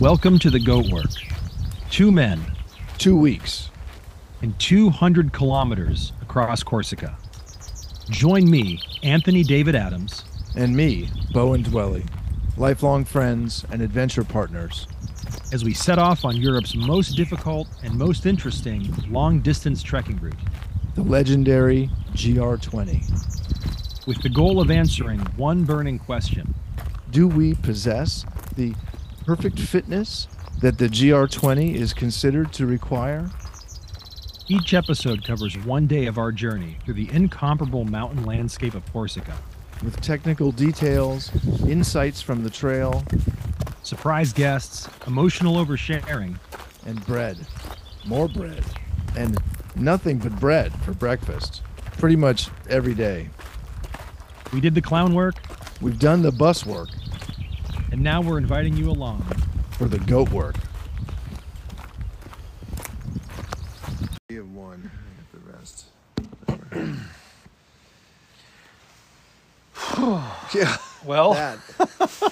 Welcome to the Goat Work. Two men Two weeks. and 200 kilometers across Corsica. Join me, Anthony David Adams, And me, Bowen Dwelly. Lifelong friends and adventure partners. as we set off on Europe's most difficult and most interesting long distance trekking route, The legendary GR20. with the goal of answering one burning question Do we possess the perfect fitness that the GR20 is considered to require? Each episode covers one day of our journey through the incomparable mountain landscape of Corsica. With technical details, insights from the trail, Surprise guests, emotional oversharing, and bread. More bread. And nothing but bread for breakfast. Pretty much every day. we did the clown work, We've done the bus work and now we're inviting you along. for the goat work. We have one. I got the rest. yeah, Well, that.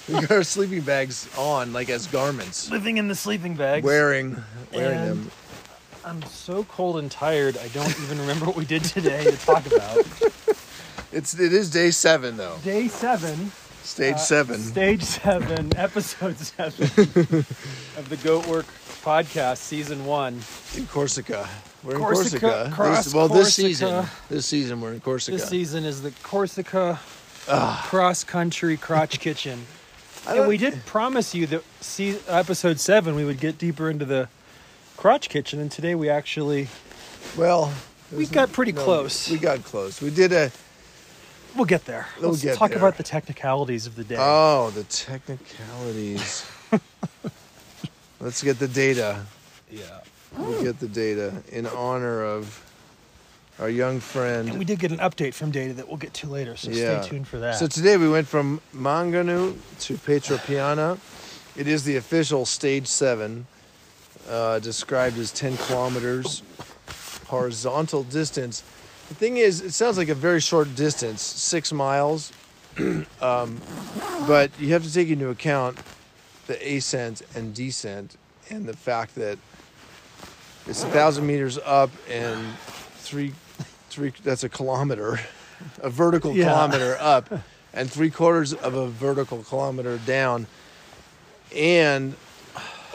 we got our sleeping bags on, like as garments. living in the sleeping bags. Wearing, wearing And- them. I'm so cold and tired, I don't even remember what we did today to talk about. It's it is day seven though. Day seven. Stage uh, seven. Stage seven, episode seven of the Goat Work podcast, season one. in Corsica. We're in Corsica, Corsica. cross This- well, this season. This season we're in Corsica. This season is the Corsica Ah. Cross Country Crotch Kitchen. I And we did promise you that see episode seven we would get deeper into the crotch kitchen, and today we actually Well, we got pretty no- close. We got close. We did a. we'll get there. We'll Let's get talk there. about the technicalities of the day. Oh, the technicalities. Let's get the data. yeah. We'll get the data in honor of our young friend. And we did get an update from data that we'll get to later, so Yeah. stay tuned for that. So today we went from Manganu to Pietra Piana. It is the official stage seven, uh, described as 10 kilometers horizontal distance. The thing is, it sounds like a very short distance, six miles, um, but you have to take into account the ascent and descent and the fact that it's a thousand meters up and three, three. That's a kilometer, a vertical Yeah. kilometer up, and three quarters of a vertical kilometer down, and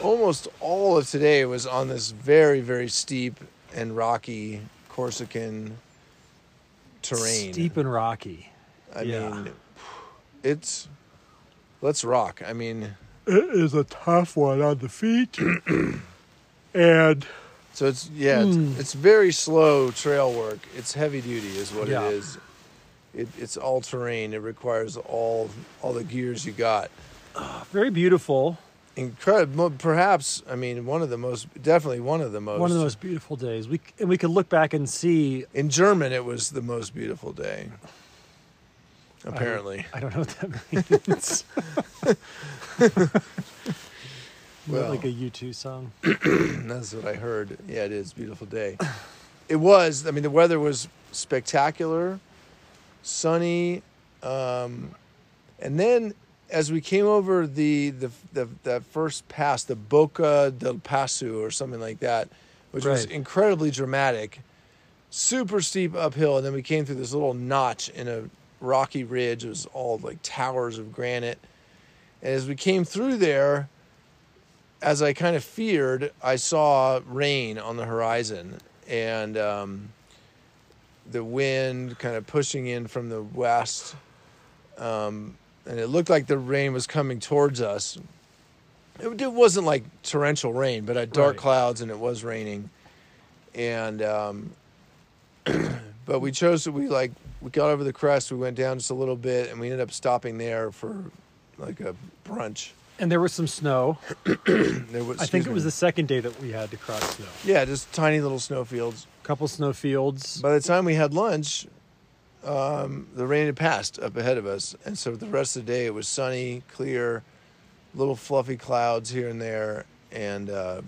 almost all of today was on this very, very steep and rocky Corsican terrain. Steep and rocky. I yeah. mean, it's let's rock. I mean, It is a tough one on the feet. and so it's yeah, Hmm. it's, it's very slow trail work. It's heavy duty, is what Yeah. it is. It, it's all terrain. It requires all all the gears you got. very beautiful. Incredible. Perhaps I mean one of the most, definitely one of the most. One of the most beautiful days. We and we could look back and see. In German, it was the most beautiful day. Apparently, I don't know what that means. Well. like a U two song. That's what I heard. Yeah, it is beautiful day. It was. I mean, the weather was spectacular, sunny, um, and then as we came over the the the that first pass, the Boca del Pasu or something like that, which was incredibly dramatic, super steep uphill, and then we came through this little notch in a rocky ridge. It was all like towers of granite, and as we came through there as I kind of feared, I saw rain on the horizon and um, the wind kind of pushing in from the west. Um, and it looked like the rain was coming towards us. It, it wasn't like torrential rain, but I had dark Right. clouds and it was raining. And, um, but we chose to, we like, we got over the crest, we went down just a little bit, and we ended up stopping there for like a brunch. And there was some snow. There was, I think it was the second day that we had to cross snow. Yeah, just tiny little snowfields. A couple snow fields. By the time we had lunch, um, the rain had passed up ahead of us, and so the rest of the day it was sunny, clear, little fluffy clouds here and there, and uh,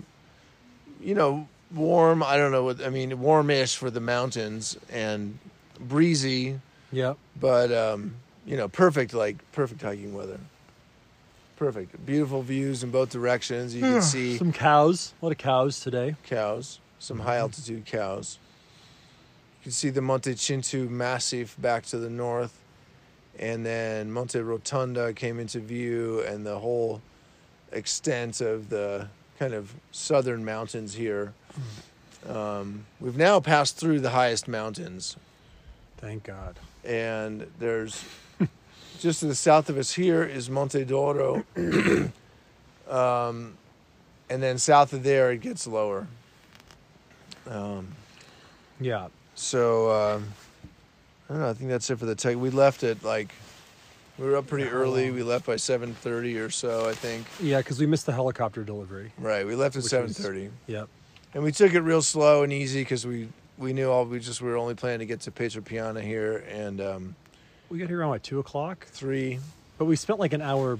you know, warm. I don't know what I mean, warmish for the mountains and breezy, Yep. but um, you know, perfect like perfect hiking weather. perfect. Beautiful views in both directions. You can see Some cows. A lot of cows today. cows, some high altitude cows. You can see the Monte Cinto Massif back to the north, and then Monte Rotondo came into view, and the whole extent of the kind of southern mountains here. Um, we've now passed through the highest mountains, Thank God. and there's just to the south of us here is Monte d'Oro, um, and then south of there it gets lower. Um, Yeah. So uh, I don't know. I think that's it for the tech. We left at like we were up pretty early. We left by seven thirty or so. I think. Yeah, because we missed the helicopter delivery. Right. We left at seven thirty, Yep. and we took it real slow and easy because we we knew all we just we were only planning to get to Pietra Piana here and um, We got here around like two o'clock, three. but we spent like an hour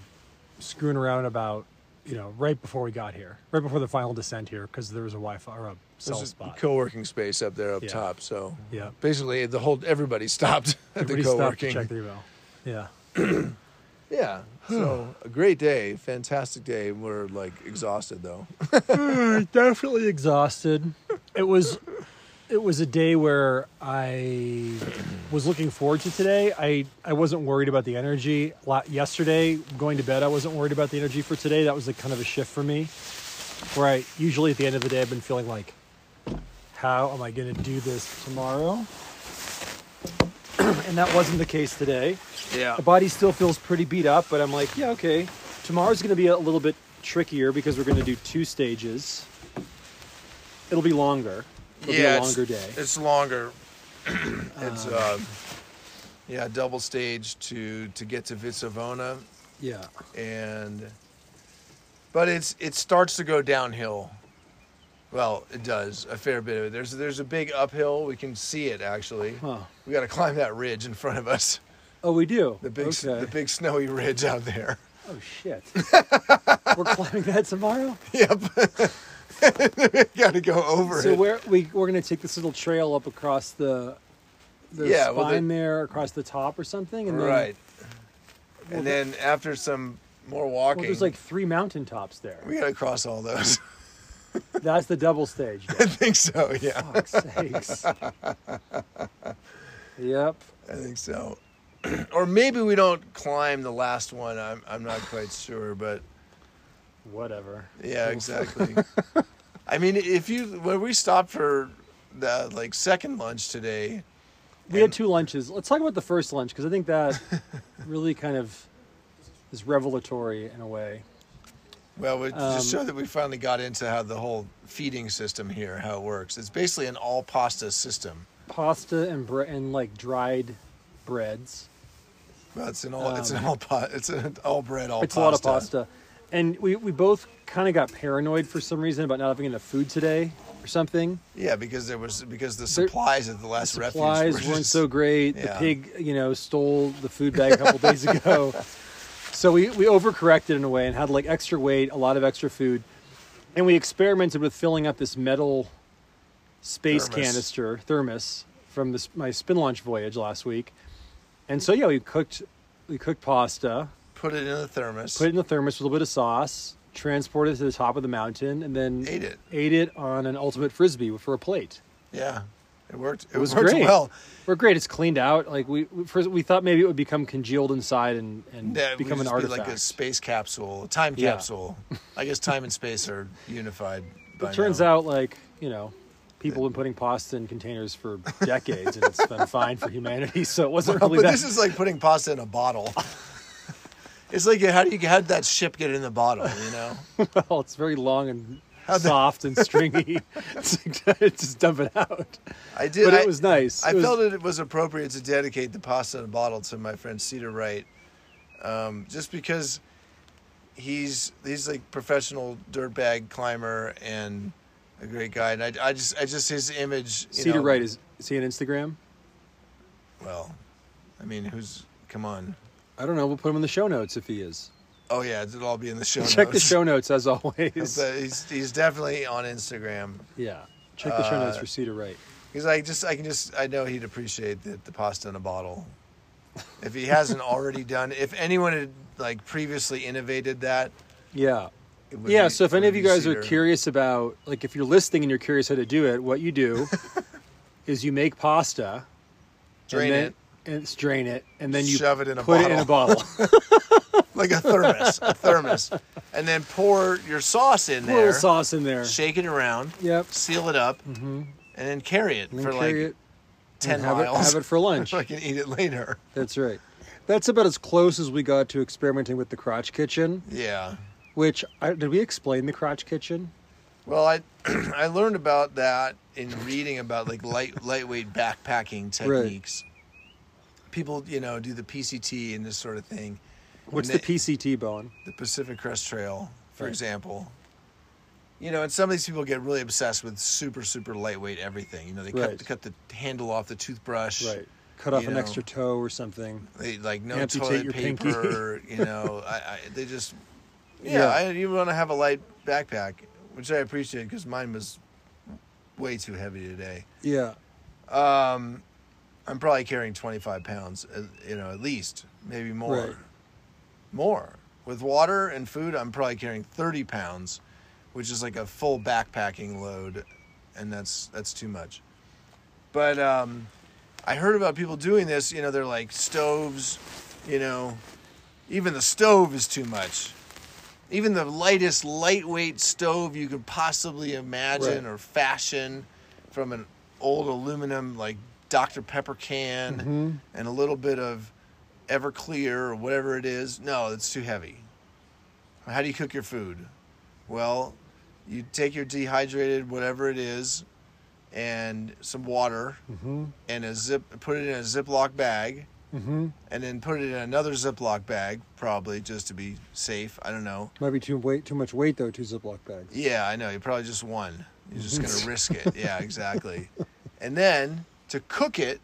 screwing around about, you know, right before we got here, right before the final descent here, because there was a Wi-Fi or a cell There's a spot. co-working space up there up Yeah. top. So yeah. basically, the whole everybody stopped at Everybody the stopped to co-working. check their email. Yeah. Yeah. So a great day, fantastic day. We're like exhausted though. definitely exhausted. It was it was a day where I was looking forward to today. I I wasn't worried about the energy. Yesterday, going to bed, I wasn't worried about the energy for today. That was like kind of a shift for me. Where I usually at the end of the day, I've been feeling like, how am I going to do this tomorrow? and that wasn't the case today. Yeah. The body still feels pretty beat up, but I'm like, yeah, okay. Tomorrow's going to be a little bit trickier because we're going to do two stages. It'll be longer. It'll be a it's- longer day. It's longer. it's um, yeah, double stage to to get to Vizzavona, Yeah. and but it's it starts to go downhill. Well, it does a fair bit of it. There's there's a big uphill. We can see it actually. Huh. We got to climb that ridge in front of us. Oh, we do. The big Okay. the big snowy ridge out there. Oh shit. we're climbing that tomorrow. Yep. got to go over So it. we're we, we're going to take this little trail up across the the Yeah, spine well, the- there, across the top or something, and then right. Well, And the- then after some more walking, well, there's like three mountain tops there. we got to cross all those. That's the double stage. I think so. Yeah. Fuck's sakes. yep. I think so. or maybe we don't climb the last one. I'm I'm not quite sure, but Whatever. yeah, exactly. I mean, if you when we stopped for the like second lunch today, We had two lunches. Let's talk about the first lunch because I think that really kind of is revelatory in a way. Well, we Um, just show that we finally got into how the whole feeding system here, how it works. It's basically an all pasta system. Pasta and bre- and like dried breads. Well, it's an all it's an Um, all pot it's an all bread all it's pasta. a lot of pasta, and we we both kind of got paranoid for some reason about not having enough food today or something. Yeah, because there was because the There- supplies at the last refuge Supplies were weren't so great. The pig, you know, stole the food bag a couple days ago. So we, we overcorrected in a way and had like extra weight, a lot of extra food. And we experimented with filling up this metal space Thermos. canister thermos from this, my spin launch voyage last week. And so yeah, we cooked we cooked pasta, put it in the thermos. put it in the thermos with a little bit of sauce, transported it to the top of the mountain, and then Ate it. ate it on an ultimate frisbee for a plate. Yeah, it worked. It, It was worked great. well. We're great. It's cleaned out. Like we we- first we thought maybe it would become congealed inside and and Yeah, become an just be artifact. like a space capsule, a time Yeah. capsule. I guess time and space are unified. By it turns now. out like you know people have been putting pasta in containers for decades and it's been fine for humanity. So it wasn't really but that. this is like putting pasta in a bottle. it's like how do you how did that ship get in the bottle? You know, well, it's very long and soft and stringy. it's just dump it out. I did. But I, it was nice. I It was- felt it was appropriate to dedicate the pasta in a bottle to my friend Cedar Wright, um, just because he's he's like professional dirtbag climber and a great guy, and I, I just I just his image. You Cedar know, Wright is is he on Instagram? well. I mean, who's come on? I don't know. We'll put him in the show notes if he is. Oh yeah, it'll all be in the show. Notes. Check the show notes as always. But he's he's definitely on Instagram yeah. Check the show notes Uh, for Cedar Wright. because I just I can just I know he'd appreciate the, the pasta in a bottle. if he hasn't already done. If anyone had like previously innovated that, Yeah. Yeah, be- so if any of you guys are curious about, like, if you're listening and you're curious how to do it, what you do is you make pasta, drain and then, it and strain it, and then you Shove it in a put it in a bottle. like a thermos, a thermos, and then pour your sauce in Put a little there, sauce in there. shake it around, Yep. seal it up, mm-hmm. and then carry it And for carry like it, ten and have it, miles. have it for lunch. so I can eat it later. That's right. That's about as close as we got to experimenting with the crotch kitchen. Yeah. Which I, did we explain the crotch kitchen? Well, I I learned about that in reading about like light lightweight backpacking techniques. People, you know, do the PCT and this sort of thing. What's And the PCT, Bowen? the Pacific Crest Trail, for Right. example. You know, and some of these people get really obsessed with super, super lightweight everything. You know, they cut, Right. cut the handle off the toothbrush. Right. Cut off You an know. extra toe or something. They like no Amputate toilet your pinky. paper. you know, I, I, they just yeah. Yeah. I, you want to have a light backpack, which I appreciate because mine was way too heavy today. Yeah. Um, I'm probably carrying 25 pounds, uh, you know, at least, maybe more. Right. More. With water and food, I'm probably carrying 30 pounds, which is like a full backpacking load, and that's that's too much. But um, I heard about people doing this. You know, they're like stoves. You know, even the stove is too much. Even the lightest, lightweight stove you could possibly imagine Right. or fashion from an old aluminum like Dr. Pepper can Mhm. and a little bit of Everclear or whatever it is. No, it's too heavy. How do you cook your food? Well, you take your dehydrated whatever it is and some water Mm-hmm. and a zip put it in a Ziploc bag Mm-hmm. and then put it in another Ziploc bag probably just to be safe. I don't know. Might be too weight, too much weight though. Two Ziploc bags. Yeah, I know. You probably just one. You're just gonna risk it. Yeah, exactly. And then to cook it,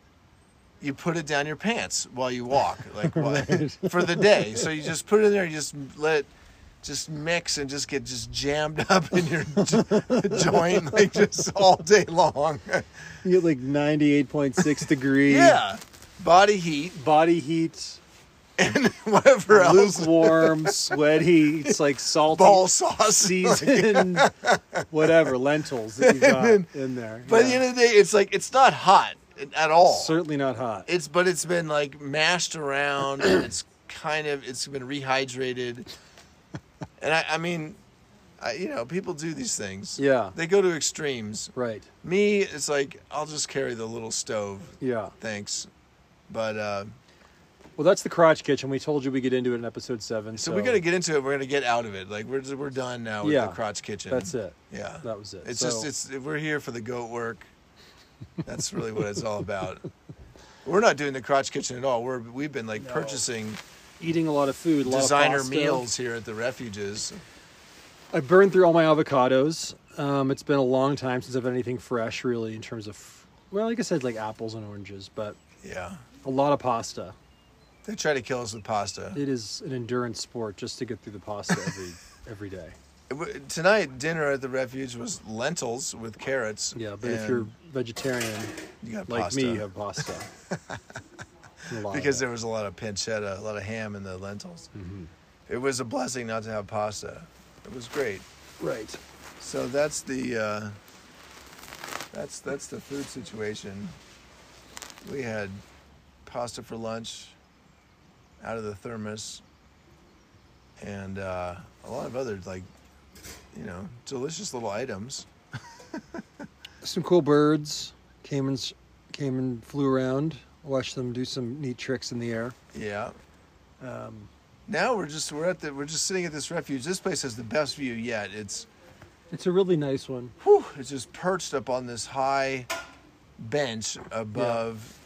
you put it down your pants while you walk, like what, Right. for the day. So you just put it in there. You just let it just mix and just get just jammed up in your joint like just all day long. You get like ninety-eight point six degree. yeah, body heat Body heat, and whatever else. lukewarm, sweaty. It's like salty, Ball sauce. seasoned, whatever lentils that you got in there. But at the end of the day, it's like it's not hot at all. certainly not hot. It's but it's been like mashed around and it's kind of it's been rehydrated. And I, I mean, I, you know, people do these things. Yeah. They go to extremes. Right. Me, it's like I'll just carry the little stove. Yeah. Thanks. But uh, Well, that's the crotch kitchen. We told you we get into it in episode seven. so So, we got to get into it. We're gonna get out of it. Like we're we're done now with Yeah. the crotch kitchen. That's it. Yeah. That was it. It's So- just it's we're here for the goat work. That's really what it's all about. We're not doing the crotch kitchen at all. We're we've been like No. purchasing eating a lot of food, a lot of designer pasta. meals here at the refuges. I burned through all my avocados. Um, it's been a long time since I've had anything fresh, really, in terms of, well, like I said, like apples and oranges, but Yeah. a lot of pasta. They try to kill us with pasta. It is an endurance sport just to get through the pasta every every day. Tonight, dinner at the refuge was lentils with carrots. Yeah, but if you're vegetarian you got like pasta. me, you have pasta. A lot of because there was a lot of pancetta, a lot of ham in the lentils. Mm-hmm. It was a blessing not to have pasta. It was great. right. So that's the uh, that's that's the food situation. We had pasta for lunch out of the thermos, and uh, a lot of other like you know delicious little items. Some cool birds came and came and flew around. Watched them do some neat tricks in the air. Yeah. Um, Now we're just we're at the we're just sitting at this refuge. This place has the best view yet. It's it's a really nice one. whew, it's just perched up on this high bench above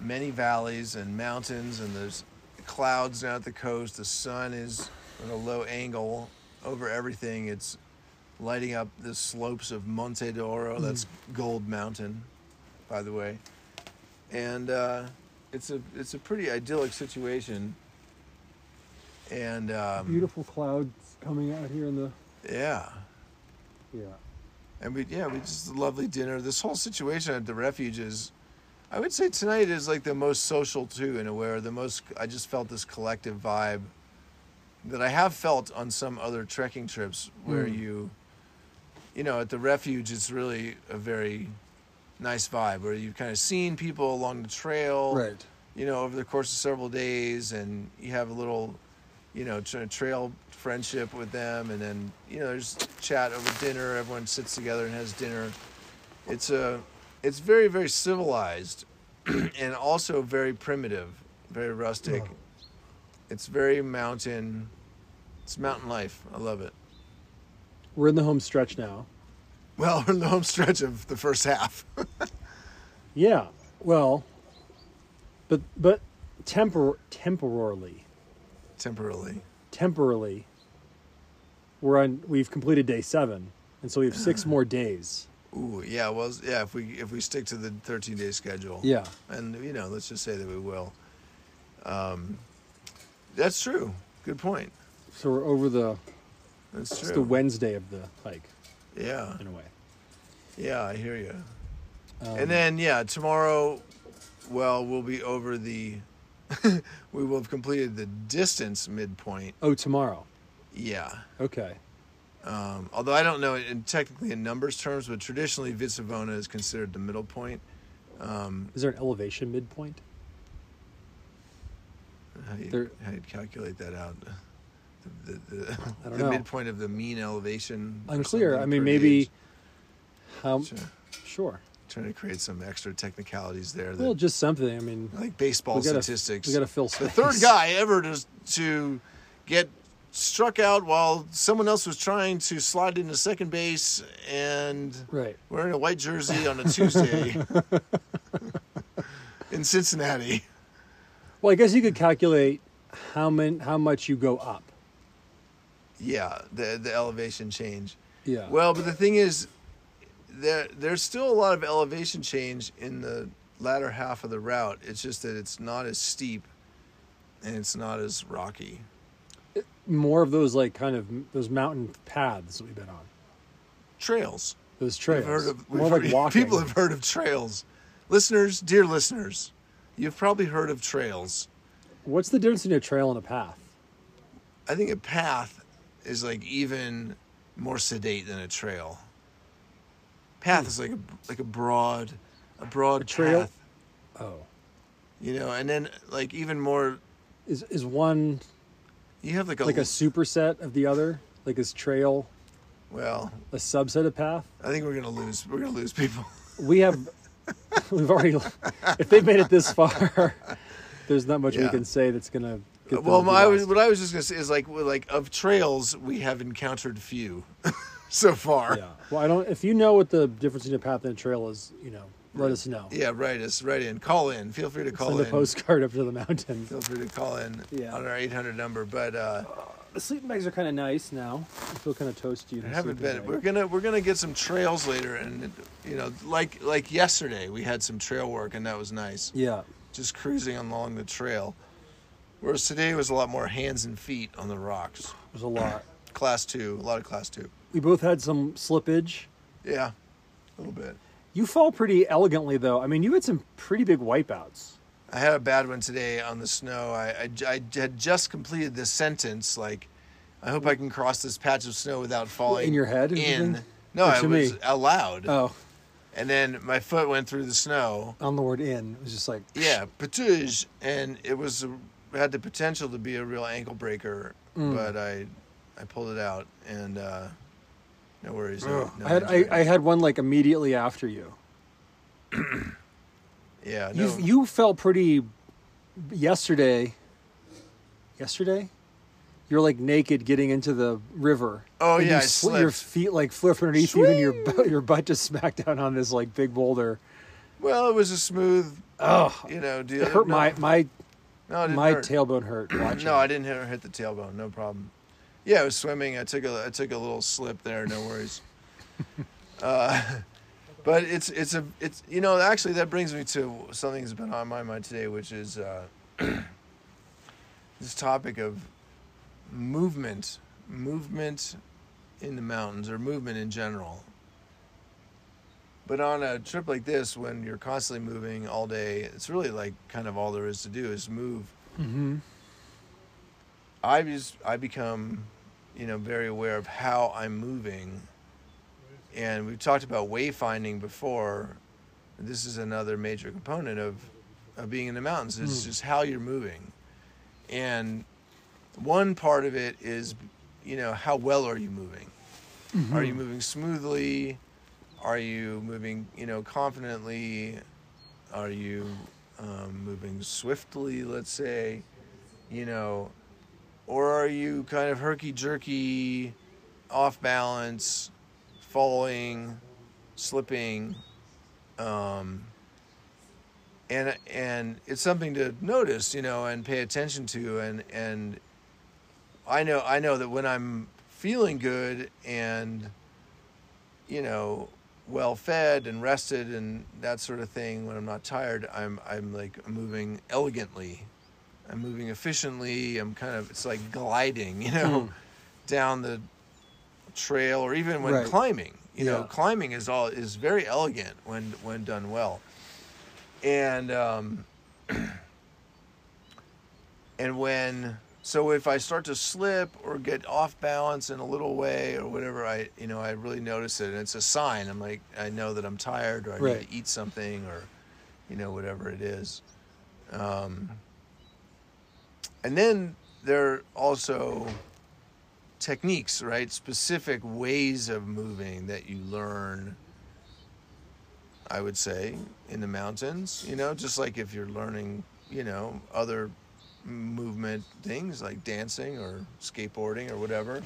many valleys and mountains, and there's clouds down at the coast. The sun is at a low angle over everything. It's lighting up the slopes of Monte d'Oro. That's Gold Mountain, by the way, and uh, it's a it's a pretty idyllic situation. And um, Beautiful clouds coming out here in the yeah. yeah. And we, yeah, we just a lovely dinner. This whole situation at the refuge is, I I would say tonight is like the most social too, in a way. Or the most. I just felt this collective vibe that I have felt on some other trekking trips, where Mm. you, you know, at the refuge, it's really a very nice vibe where you've kind of seen people along the trail, Right. you know, over the course of several days, and you have a little, you know, tra- trail friendship with them, and then you know, there's chat over dinner. Everyone sits together and has dinner. It's a, it's very very civilized, and also very primitive, very rustic. It's very mountain. It's mountain life. I love it. We're in the home stretch now. Well, we're in the home stretch of the first half. Yeah. Well, but but tempor temporarily temporarily. temporarily we're on we've completed day 7 and so we have 6 more days. Ooh, yeah. Well, yeah. If we if we stick to the 13 day schedule, Yeah. and you know, let's just say that we will. Um, that's true. Good point. So we're over the That's it's true. the Wednesday of the hike yeah, in a way. yeah. I hear you. Um, and then yeah, tomorrow, well, we'll be over the. we will have completed the distance midpoint. oh tomorrow. Yeah. Okay. Um, although I don't know in technically in numbers terms, but traditionally Vizzavona is considered the middle point. Um, Is there an elevation midpoint? How do you, There- how do you calculate that out? The, the, the, the midpoint of the mean elevation. Unclear. I mean maybe how Sure. sure. Trying to create some extra technicalities there. That, Well, just something. I mean, like baseball we gotta- statistics. we got to fill the third guy ever to to get struck out while someone else was trying to slide into second base and Right. wearing a white jersey on a Tuesday in Cincinnati. Well, I guess you could calculate how many, how much you go up. Yeah, the the elevation change. Yeah. Well, but the thing is, there there's still a lot of elevation change in the latter half of the route. It's just that it's not as steep and it's not as rocky. more of those like kind of those mountain paths that we've been on. Trails. Those We've trails. heard of, we've more heard- like walking. People have heard of trails. Listeners, dear listeners, you've probably heard of trails. What's the difference between a trail and a path? I think a path is like even more sedate than a trail. Path hmm. is like a like a broad, a broad A trail? path, Oh, you know, and then like even more. is is one You have like a, like a superset of the other? Like is trail well. a subset of path? I think we're gonna lose. We're gonna lose people. We have we've already if they've made it this far, there's not much we can say that's gonna. Well, I was, what I was just gonna say is like like of trails we have encountered few so far. Yeah. Well, I don't. If you know what the difference between a path and a trail is, you know, let us know. Yeah, write us, write in, call in. Feel free to call Send in. a postcard up to the mountain. Feel free to call in Yeah. on our 800 number. But uh, The sleeping bags are kind of nice now. I feel kind of toasty. I haven't been. bag. We're gonna we're gonna get some trails later, and you know, like like yesterday, we had some trail work, and that was nice. Yeah. Just cruising along the trail. Whereas today was a lot more hands and feet on the rocks. It was a lot. Class two, a lot of class two. We both had some slippage. Yeah, a little bit. You fall pretty elegantly, though. I mean, you had some pretty big wipeouts. I had a bad one today on the snow. I, I, I had just completed this sentence, like, I hope I can cross this patch of snow without falling In your head In no, I was me? out loud, Oh, and then my foot went through the snow. on the word "in," it was just like Yeah, patouge, and it was a, had the potential to be a real ankle breaker, Mm. but I I pulled it out, and uh, no worries. No, no I had I. I had one like immediately after you. yeah, You no, you felt pretty yesterday. Yesterday, you're like naked getting into the river. Oh, And yeah, you I sli- your feet like flip underneath you, and your bu- your butt just smacked down on this like big boulder. well, it was a smooth, Oh, you know, deal. it hurt no, my my no, my hurt. tailbone hurt. No, I didn't hit, hit the tailbone. No problem. Yeah, I was swimming. I took a I took a little slip there. No worries. uh, but it's it's a it's you know actually that brings me to something that's been on my mind today, which is uh, this topic of movement, movement in the mountains or movement in general. But on a trip like this, when you're constantly moving all day, it's really like kind of all there is to do is move. Mm-hmm. I just I become, you know, very aware of how I'm moving. And we've talked about wayfinding before. This is another major component of of being in the mountains. It's Mm. just how you're moving. And one part of it is, you know, how well are you moving? Are you moving smoothly? Are you moving, you know, confidently? Are you um, moving swiftly, let's say? You know, or are you kind of herky jerky, off balance, falling, slipping? Um, and and it's something to notice, you know, and pay attention to, and and I know I know that when I'm feeling good and you know well fed and rested and that sort of thing when I'm not tired I'm I'm like moving elegantly I'm moving efficiently I'm kind of it's like gliding you know Hmm. down the trail or even when Right. climbing you know climbing is all is very elegant when when done well and um and when so if I start to slip or get off balance in a little way or whatever, I you know I really notice it, and it's a sign. I'm like I know that I'm tired or I Right. need to eat something or you know whatever it is. Um, and then there also techniques, right? Specific ways of moving that you learn. I would say in the mountains, you know, just like if you're learning, you know, other movement things like dancing or skateboarding or whatever.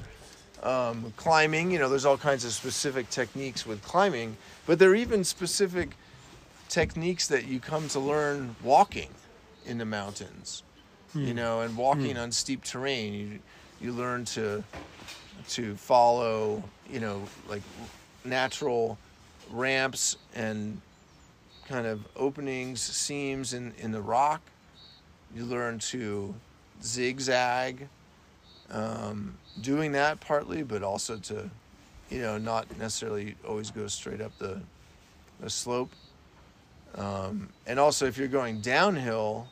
Um, climbing, you know, there's all kinds of specific techniques with climbing, but there are even specific techniques that you come to learn walking in the mountains, you know, and walking on steep terrain. You you learn to to follow, you know, like natural ramps and kind of openings, seams in, in the rock. You learn to zigzag, um, doing that partly, but also to, you know, not necessarily always go straight up the, the slope. Um, and also, if you're going downhill,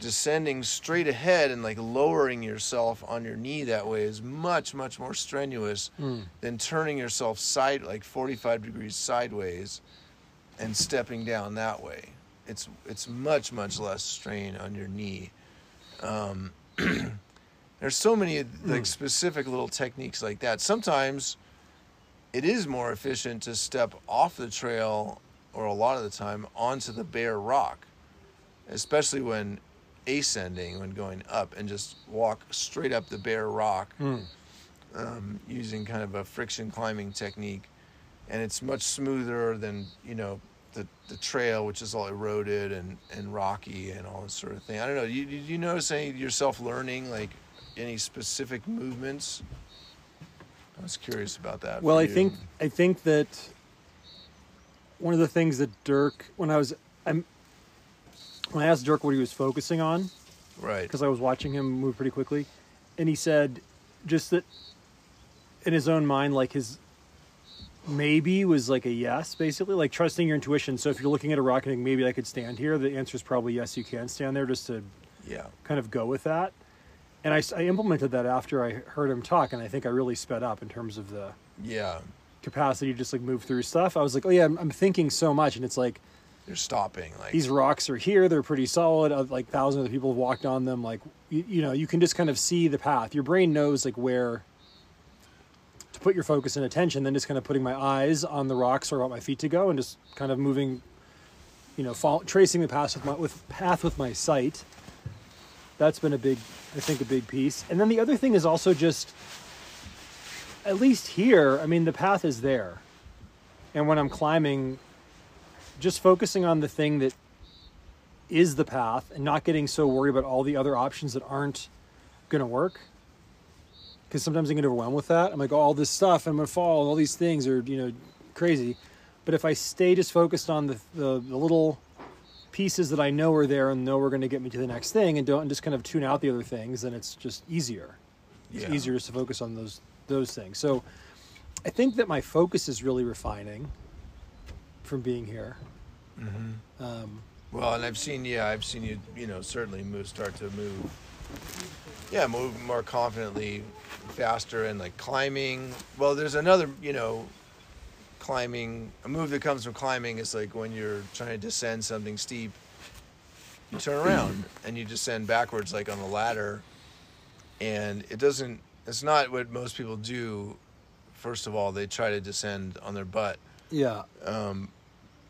descending straight ahead and like lowering yourself on your knee that way is much, much more strenuous Mm. than turning yourself side like 45 degrees sideways and stepping down that way. It's it's much much less strain on your knee. Um, there's so many like specific little techniques like that. Sometimes it is more efficient to step off the trail, or a lot of the time onto the bare rock, especially when ascending, when going up, and just walk straight up the bare rock Mm. um, using kind of a friction climbing technique, and it's much smoother than you know the the trail, which is all eroded and and rocky and all this sort of thing. I don't know. You did you notice any yourself learning like any specific movements? I was curious about that. Well, I you. think I think that one of the things that Dirk, when I was, I'm, I asked Dirk what he was focusing on, right. because I was watching him move pretty quickly, and he said just that in his own mind, like his maybe was like a yes, basically, like trusting your intuition. So if you're looking at a rock and think maybe I could stand here, the answer is probably yes, you can stand there, just to Yeah. kind of go with that. And I implemented that after I heard him talk, and I think I really sped up in terms of the Yeah. capacity to just like move through stuff. I was like, oh yeah, I'm, I'm thinking so much, and it's like You're stopping. Like these rocks are here; they're pretty solid. uh, Like thousands of people have walked on them. Like you, you know, you can just kind of see the path. Your brain knows like where to put your focus and attention. Then just kind of putting my eyes on the rocks or want my feet to go, and just kind of moving. You know, tracing the path with my with path with my sight. That's been a big, I think, a big piece. And then the other thing is also just, at least here, I mean, the path is there, and when I'm climbing, just focusing on the thing that is the path and not getting so worried about all the other options that aren't going to work. Because sometimes I get overwhelmed with that. I'm like, oh, all this stuff, I'm going to fall, and all these things are, you know, crazy. But if I stay just focused on the, the, the little pieces that I know are there and know are going to get me to the next thing and don't and just kind of tune out the other things, then it's just easier. It's Yeah. easier just to focus on those those things. So I think that my focus is really refining from being here. Um, Well, and I've seen, yeah, I've seen you, you know, certainly move, start to move, yeah, move more confidently, faster, and like climbing. Well, there's another, you know, climbing. A move that comes from climbing is like when you're trying to descend something steep, you turn around and you descend backwards, like on the ladder, and it doesn't. It's not what most people do. First of all, they try to descend on their butt yeah,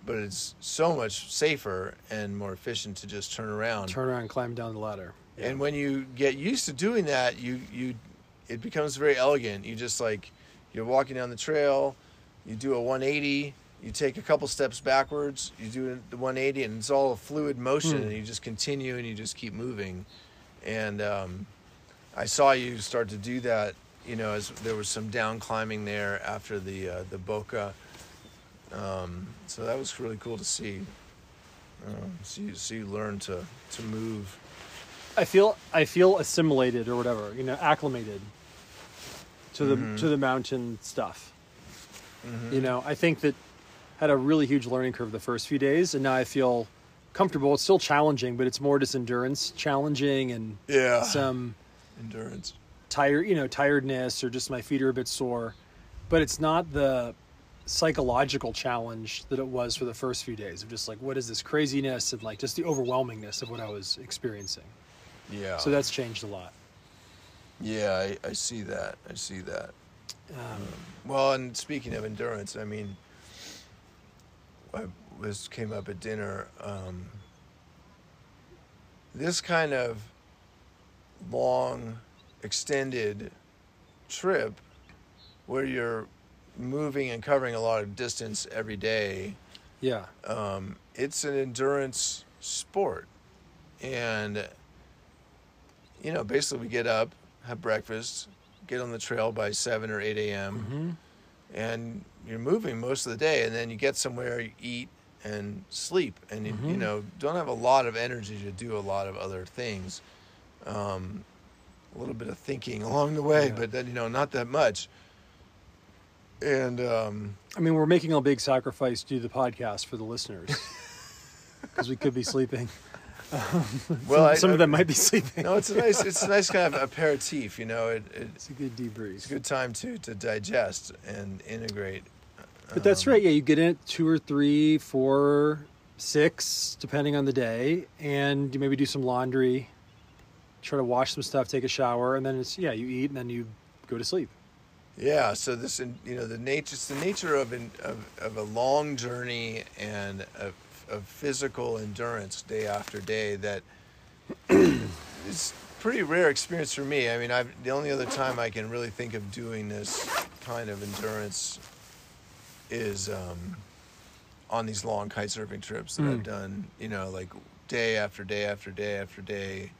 but it's so much safer and more efficient to just turn around. turn around and climb down the ladder. And when you get used to doing that, you you it becomes very elegant. You just like you're walking down the trail, you do a 180, you take a couple steps backwards, you do the 180, and it's all a fluid motion, and you just continue and you just keep moving. And um, I saw you start to do that. You know, as there was some down climbing there after the uh, the Boca. Um, so that was really cool to see. Um, see, you, see you learn to to move. I feel I feel assimilated or whatever, you know, acclimated to the to the mountain stuff. You know, I think that had a really huge learning curve the first few days, and now I feel comfortable. It's still challenging, but it's more just endurance challenging and Yeah. some endurance. tired, you know, tiredness or just my feet are a bit sore. But it's not the psychological challenge that it was for the first few days of just like what is this craziness and like just the overwhelmingness of what I was experiencing. Yeah. So that's changed a lot. yeah, I, I see that. I see that. Um, Well, and speaking of endurance, I mean, I was came up at dinner. Um, this kind of long, extended trip, where you're moving and covering a lot of distance every day, yeah. um, it's an endurance sport. And, you know, basically we get up, have breakfast, get on the trail by 7 or 8 a.m., and you're moving most of the day. And then you get somewhere, you eat and sleep. And, you, you know, don't have a lot of energy to do a lot of other things. Um, a little bit of thinking along the way, Yeah. but then, you know, not that much. And, um, I mean, we're making a big sacrifice to do the podcast for the listeners because we could be sleeping. well, I, Some I- of them might be sleeping. No, it's a nice, it's a nice kind of aperitif. You know, it, it, It's a good debrief. it's a good time to to digest and integrate. But that's Um, right. Yeah, you get in at two or three, four, six, depending on the day, and you maybe do some laundry, try to wash some stuff, take a shower, and then it's yeah, you eat and then you go to sleep. Yeah. So this, you know, the nature, it's the nature of an, of, of a long journey and of, of physical endurance day after day that is pretty rare experience for me. I mean, I've the only other time I can really think of doing this kind of endurance is um, on these long kite surfing trips that I've done. You know, like day after day after day after day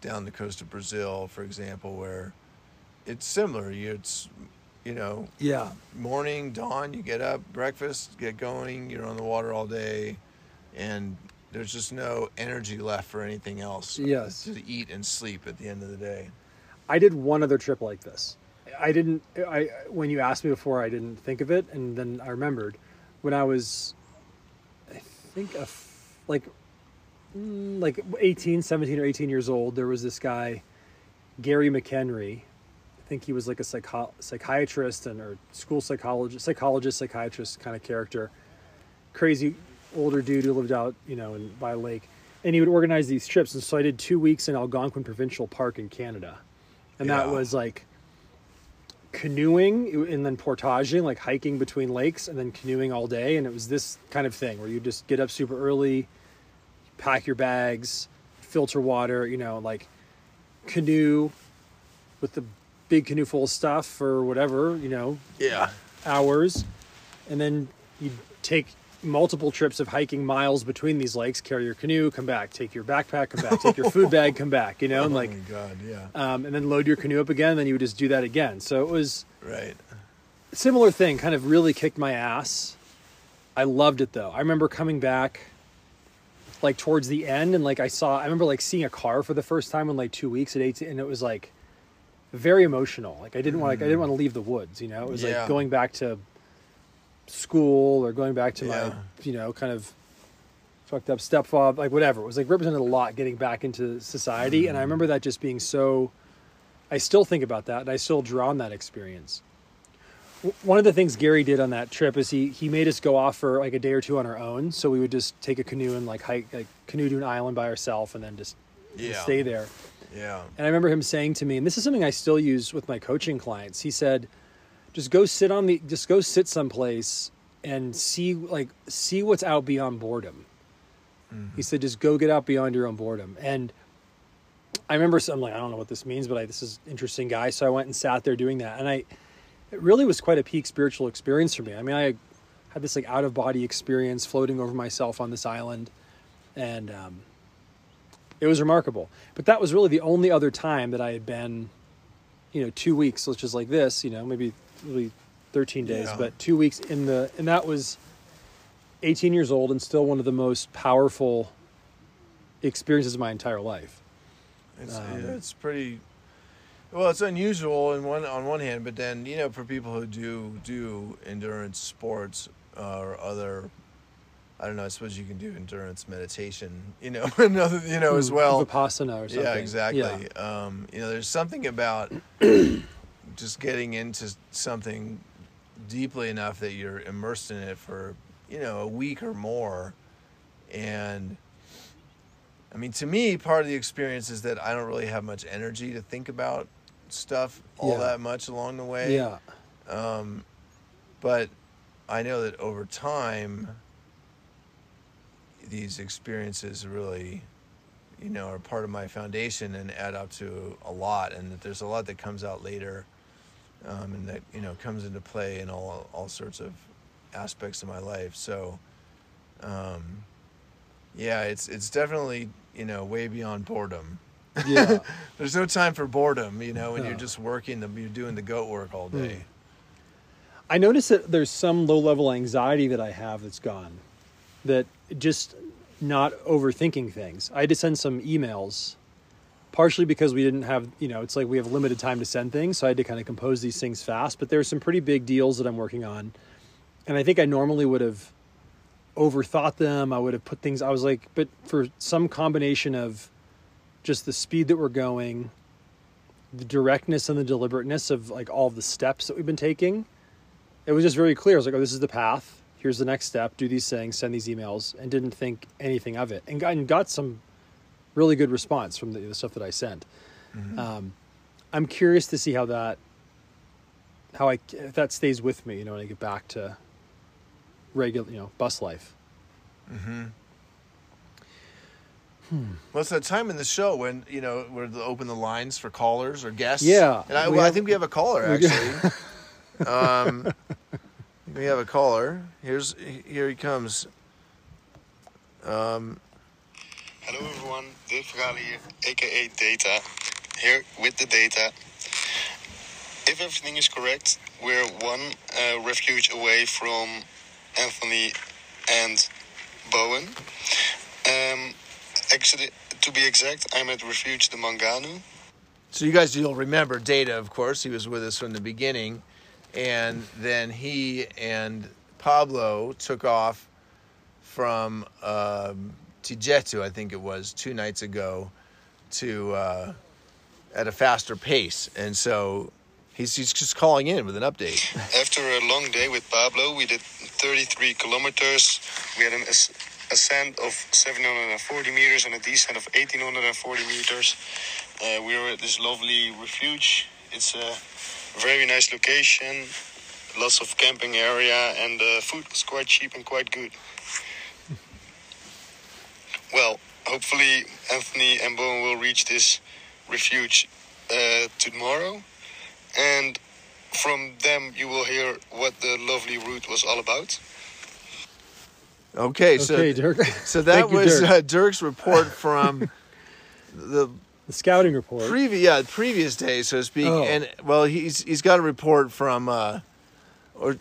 down the coast of Brazil, for example, where it's similar. It's you know, Yeah, morning, dawn, you get up, breakfast, get going, you're on the water all day, and there's just no energy left for anything else. Yes. To eat and sleep at the end of the day. I did one other trip like this. I didn't. I when you asked me before, I didn't think of it, and then I remembered when I was, I think, a like, mm, like 18, 17 or 18 years old. There was this guy, Gary McHenry. I think he was like a psycho- psychiatrist and or school psychologist, psychologist, psychiatrist kind of character. Crazy older dude who lived out, you know, in by a lake, and he would organize these trips. And so I did two weeks in Algonquin Provincial Park in Canada, and that was like canoeing and then portaging, like hiking between lakes, and then canoeing all day. And it was this kind of thing where you just get up super early, pack your bags, filter water, you know, like canoe with the big canoe full of stuff or whatever, you know, Yeah. hours, and then you take multiple trips of hiking miles between these lakes, carry your canoe, come back, take your backpack, come back, take your food bag, come back, you know, and like, oh my God, yeah. um, and then load your canoe up again, then you would just do that again. So it was right. similar thing, kind of really kicked my ass. I loved it though. I remember coming back like towards the end and like I saw I remember like seeing a car for the first time in like 2 weeks at 18 and it was like very emotional. Like I didn't want like I didn't mm-hmm. want to leave the woods. You know, it was Yeah. like going back to school or going back to Yeah. my you know kind of fucked up stepfather, like whatever. It was like represented a lot getting back into society, and I mm-hmm. remember that just being so. I still think about that, and I still draw on that experience. W- One of the things Gary did on that trip is he he made us go off for like a day or two on our own. So we would just take a canoe and like hike, like canoe to an island by ourselves, and then just Yeah. stay there. Yeah. And I remember him saying to me, and this is something I still use with my coaching clients. He said, "Just go sit on the, just go sit someplace and see like see what's out beyond boredom." He said, "Just go get out beyond your own boredom." And I remember, I'm like, I don't know what this means, but I, this is interesting guy. So I went and sat there doing that, and I, it really was quite a peak spiritual experience for me. I mean, I had this like out of body experience, floating over myself on this island, and um, it was remarkable. But that was really the only other time that I had been, you know, two weeks, which is like this, you know, maybe really 13 days, Yeah. but two weeks in the, and that was 18 years old and still one of the most powerful experiences of my entire life. It's Um, it's pretty. Well, it's unusual in one on one hand, but then you know, for people who do do endurance sports uh, or other, I don't know. I suppose you can do endurance meditation, you know, another, you know, as well. Vipassana or something. Yeah, exactly. Yeah. Um, you know, there's something about just getting into something deeply enough that you're immersed in it for, you know, a week or more. And I mean, to me, part of the experience is that I don't really have much energy to think about stuff all Yeah. that much along the way. Yeah. Um, but I know that over time, these experiences really, you know, are part of my foundation and add up to a lot, and that there's a lot that comes out later, um, and that you know comes into play in all all sorts of aspects of my life. So, um, yeah, it's it's definitely you know way beyond boredom. Yeah. There's no time for boredom, you know, when you're just working, the, you're doing the goat work all day. I notice that there's some low level anxiety that I have that's gone. That just not overthinking things. I had to send some emails, partially because we didn't have, you know, it's like we have limited time to send things. So I had to kind of compose these things fast. But there's some pretty big deals that I'm working on. And I think I normally would have overthought them. I would have put things, I was like, but for some combination of just the speed that we're going, the directness and the deliberateness of like all the steps that we've been taking, it was just very clear. I was like, oh, this is the path. Here's the next step. Do these things, send these emails, and didn't think anything of it. And got, and got some really good response from the, the stuff that I sent. Um, I'm curious to see how that, how I, if that stays with me, you know, when I get back to regular, you know, bus life. Hmm. Well, it's that time in the show when you know we're open the lines for callers or guests. Yeah, and I, we well, I think we have a caller actually. um, we have a caller. Here's here he comes. Um, Hello everyone, Dave Verhalen here, aka Data, here with the data. If everything is correct, we're one uh, refuge away from Anthony and Bowen. Um, actually, to be exact, I'm at Refuge de Manganu. so you guys, you'll remember Data, of course. He was with us from the beginning, and then he and Pablo took off from um, Tighjettu, I think it was, two nights ago, to uh, at a faster pace, and so he's he's just calling in with an update. After a long day with Pablo, we did 33 kilometers. We had an ascent of 740 meters and a descent of 1840 meters. Uh, we were at this lovely refuge. It's a very nice location, lots of camping area, and the food was quite cheap and quite good. Well, hopefully Anthony and Bowen will reach this refuge uh, tomorrow, and from them you will hear what the lovely route was all about. Okay, so Okay, Dirk. so that Thank you, was Dirk. uh, Dirk's report from the The scouting report. previous yeah previous day, so to speak. Oh. And well, he's he's got a report from uh, or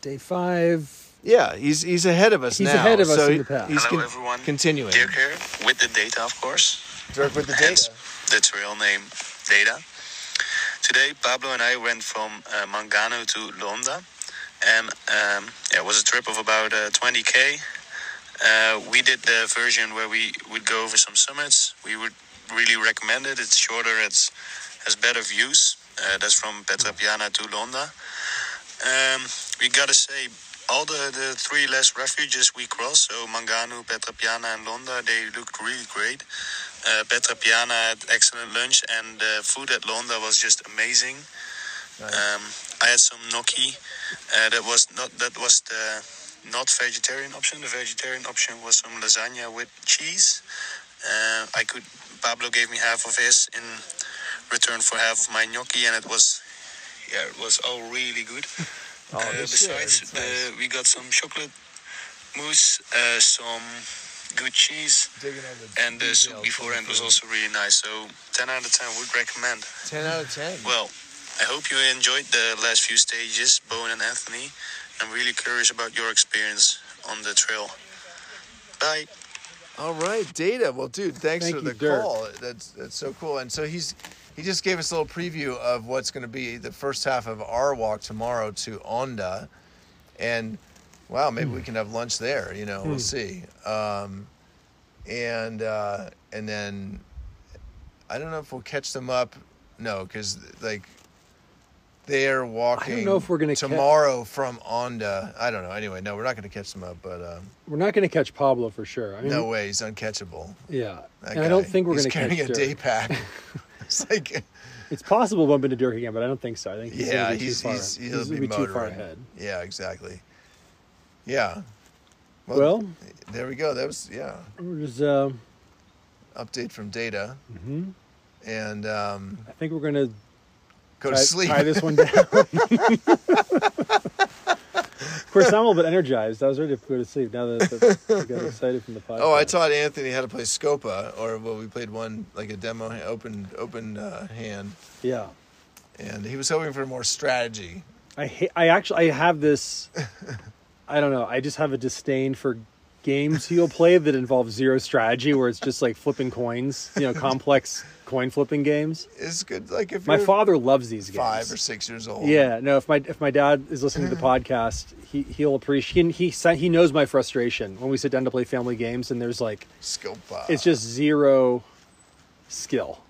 Day five. yeah, he's he's ahead of us He's now. ahead of us so in the past. He's Hello, con- everyone. Continuing. Dirk here with the data, of course. Dirk with the Hence, data. that's real name, data. today Pablo and I went from uh, Manganu to Londa, and um, yeah, it was a trip of about uh, 20k. Uh, we did the version where we would go over some summits. We would really recommend it. It's shorter. It's has better views. Uh, that's from Pietra Piana to Londa. Um, we gotta say, all the, the three less refuges we crossed, so Manganu, Pietra Piana, and Londa, they looked really great. Uh, Pietra Piana had excellent lunch, and the food at Londa was just amazing. Um, I had some gnocchi. Uh, that was not that was the not vegetarian option. The vegetarian option was some lasagna with cheese. Uh, I could Pablo gave me half of his in return for half of my gnocchi, and it was yeah, it was all really good. Oh, Uh, besides. That's uh, we got some chocolate mousse, uh, some good cheese, Digging on the and the soup beforehand was also really nice. So 10 out of 10 would recommend. ten out of ten. Well, I hope you enjoyed the last few stages, Bowen and Anthony. I'm really curious about your experience on the trail. Bye. All right, Data. Well, dude, thanks Thank for you, the Dirk. call. That's that's so cool. And so he's he just gave us a little preview of what's going to be the first half of our walk tomorrow to Onda, and wow, maybe we can have lunch there. You know, we'll see. Um, and uh, and then I don't know if we'll catch them up. No, because like they are walking. know if we're gonna ca- tomorrow from Onda. I don't know. Anyway, no, we're not going to catch them up. But um, We're not going to catch Pablo for sure. I mean, no way, he's uncatchable. Yeah, and I don't think we're going to. He's carrying catch a Dirk. day pack. it's like, It's possible to bump into Dirk again, but I don't think so. I think he's yeah, be he's too far. he's he'll gonna be, be too far ahead. Yeah, exactly. Yeah. Well, there we go. That was yeah. just, uh, Update from Data, mhm. and um, I think we're going to go tie, to sleep. tie this one down. of course, I'm a little bit energized. I was ready to go to sleep now that, that I got excited from the podcast. Oh, I taught Anthony how to play Scopa, or well, we played one like a demo, open open uh, hand, Yeah. and he was hoping for more strategy. I ha- I actually I have this. I don't know. I just have a disdain for games he'll play that involve zero strategy, where it's just like flipping coins. You know, complex coin flipping games. It's good. Like if My father loves these games. five or six years old. Yeah, no. If my if my dad is listening to the podcast, he he'll appreciate. He he, he knows my frustration when we sit down to play family games, and there's like Scopa. it's just zero skill.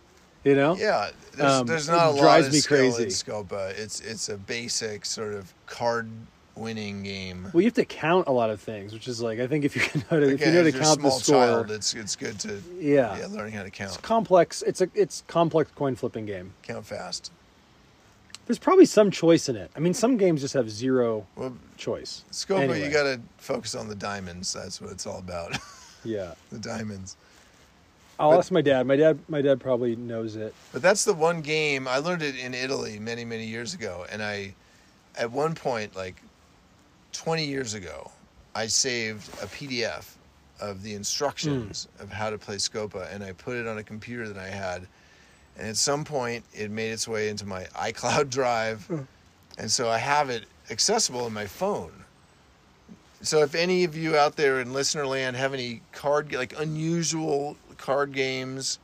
You know? Yeah, there's, Um, there's not a lot drives of me skill crazy. in Scopa. It's it's a basic sort of card winning game. Well, you have to count a lot of things, which is like I think if you can know to, if you Again, know to as you're a count the score, child, it's it's good to yeah, yeah learning how to count. it's complex. It's a it's complex coin flipping game. count fast. There's probably some choice in it. I mean, some games just have zero Well, choice. Scopa, Anyway. you got to focus on the diamonds. That's what it's all about. Yeah, the diamonds. I'll But- ask my dad. My dad, my dad probably knows it. But that's the one game I learned it in Italy many many years ago, and I, at one point like, twenty years ago, I saved a PDF of the instructions hmm. of how to play Scopa, and I put it on a computer that I had, and at some point it made its way into my iCloud drive, hmm. and so I have it accessible in my phone. So if any of you out there in listener land have any card like unusual card games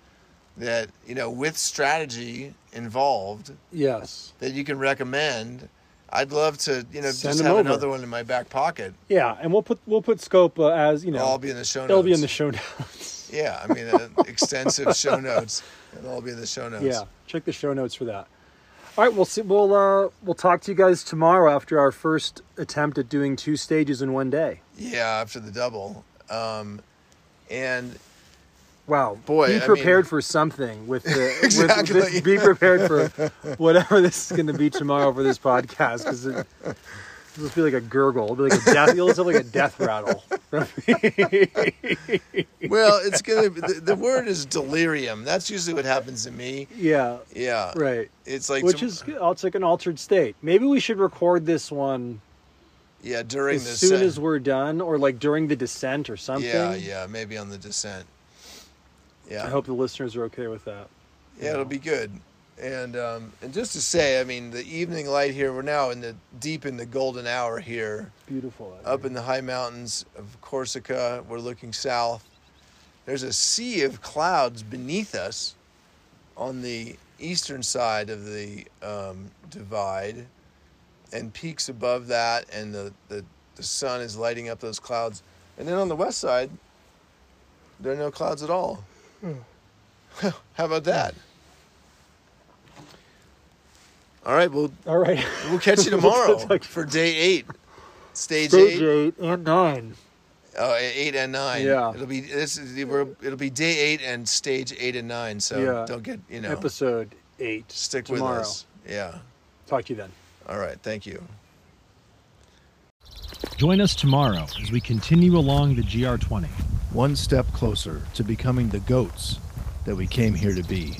that you know with strategy involved Yes. that you can recommend i'd love to you know Send just have over. another one in my back pocket Yeah, and we'll put we'll put scope uh, as you know. it'll all be in the show notes it'll be in the show notes. yeah i mean uh, extensive show notes it'll all be in the show notes yeah, check the show notes for that. All right, we'll see. We'll uh, we'll talk to you guys tomorrow after our first attempt at doing two stages in one day. yeah after the double um and Wow, Boy, be I prepared mean- for something with the Exactly. with this, be prepared for whatever this is going to be tomorrow for this podcast because it, it'll just be like a gurgle, it'll be like a death. You'll just have like a death rattle. well it's gonna the, the word is delirium that's usually what happens to me yeah, yeah right. it's like Which some- is. It's like an altered state. Maybe we should record this one yeah during as soon as we're done, or like during the descent or something. yeah yeah maybe on the descent yeah I hope the listeners are okay with that. Yeah, it'll be good. And um, and just to say, I mean, the evening light here. We're now in the deep in the golden hour here, Beautiful. out up here. in the high mountains of Corsica. We're looking south. There's a sea of clouds beneath us on the eastern side of the um, divide and peaks above that, and the, the, the sun is lighting up those clouds. And then on the west side, there are no clouds at all. Hmm. How about that? All right, we'll All right. we'll catch you tomorrow for day eight, stage, Stage eight. eight and nine. Oh, eight and nine. Yeah. it'll be this. Is, we're, it'll be day eight and stage eight and nine. So Yeah. don't get you know Episode eight. stick tomorrow. with us. Yeah. Talk to you then. All right. Thank you. Join us tomorrow as we continue along the GR20. One step closer to becoming the goats that we came here to be.